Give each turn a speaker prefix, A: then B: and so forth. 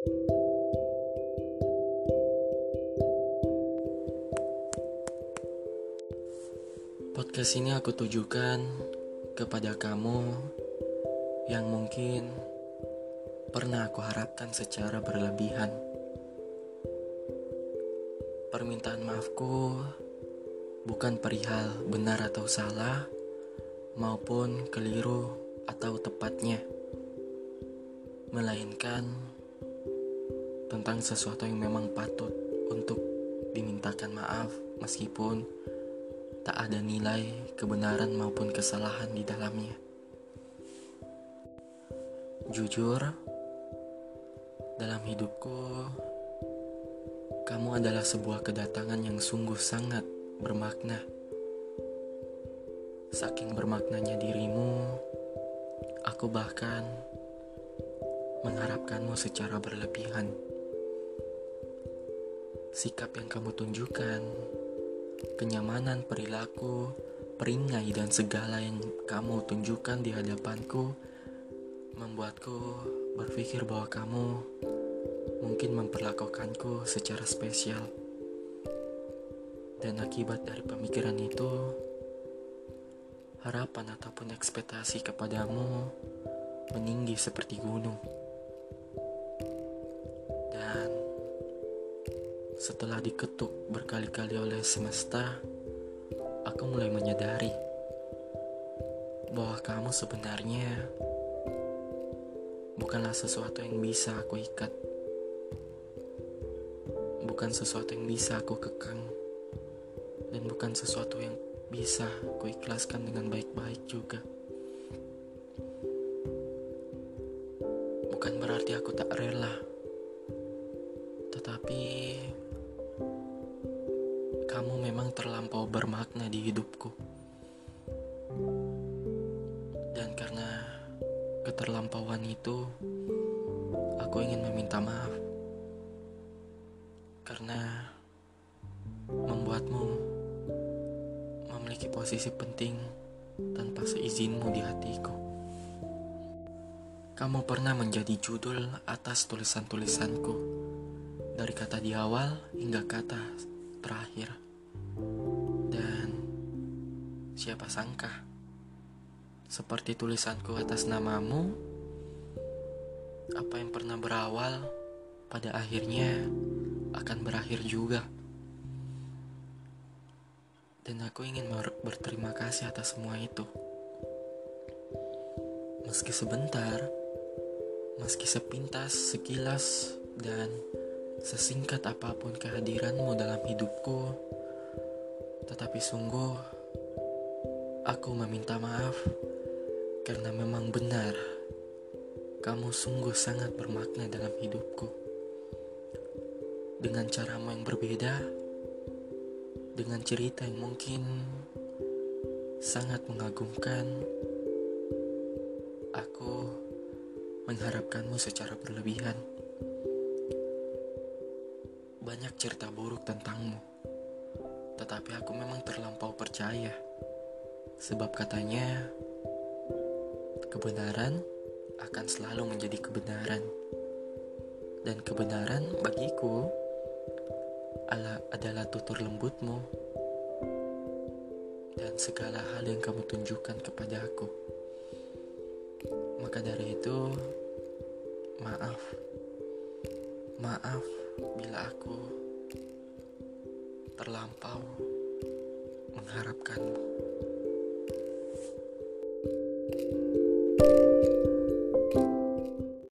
A: Podcast ini aku tujukan kepada kamu yang mungkin pernah aku harapkan secara berlebihan. Permintaan maafku bukan perihal benar atau salah, maupun keliru atau tepatnya, melainkan tentang sesuatu yang memang patut untuk dimintakan maaf, meskipun tak ada nilai kebenaran maupun kesalahan di dalamnya. Jujur, dalam hidupku, kamu adalah sebuah kedatangan yang sungguh sangat bermakna. Saking bermaknanya dirimu, aku bahkan mengharapkanmu secara berlebihan. Sikap yang kamu tunjukkan kenyamanan perilaku, peringai dan segala yang kamu tunjukkan di hadapanku membuatku berpikir bahwa kamu mungkin memperlakukanku secara spesial. Dan akibat dari pemikiran itu, harapan ataupun ekspektasi kepadamu meninggi seperti gunung. Setelah diketuk berkali-kali oleh semesta, aku mulai menyadari bahwa kamu sebenarnya bukanlah sesuatu yang bisa aku ikat, bukan sesuatu yang bisa aku kekang, dan bukan sesuatu yang bisa aku ikhlaskan dengan baik-baik juga. Bukan berarti aku tak rela, tetapi memang terlampau bermakna di hidupku. Dan karena keterlampauan itu, aku ingin meminta maaf. Karena membuatmu memiliki posisi penting tanpa seizinmu di hatiku. Kamu pernah menjadi judul atas tulisan-tulisanku, dari kata di awal hingga kata terakhir. Dan siapa sangka, seperti tulisanku atas namamu, apa yang pernah berawal pada akhirnya akan berakhir juga. Dan aku ingin berterima kasih atas semua itu. Meski sebentar, meski sepintas, sekilas, dan Sesingkat apa pun kehadiranmu dalam hidupku, tetapi sungguh aku meminta maaf karena memang benar kamu sungguh sangat bermakna dalam hidupku. Dengan caramu yang berbeda, dengan cerita yang mungkin sangat mengagumkan, aku mengharapkanmu secara berlebihan banyak cerita buruk tentangmu. Tetapi aku memang terlampau percaya. Sebab katanya, kebenaran akan selalu menjadi kebenaran. Dan kebenaran bagiku adalah tutur lembutmu dan segala hal yang kamu tunjukkan kepada aku. Maka dari itu, maaf. Maaf bila aku terlampau mengharapkanmu.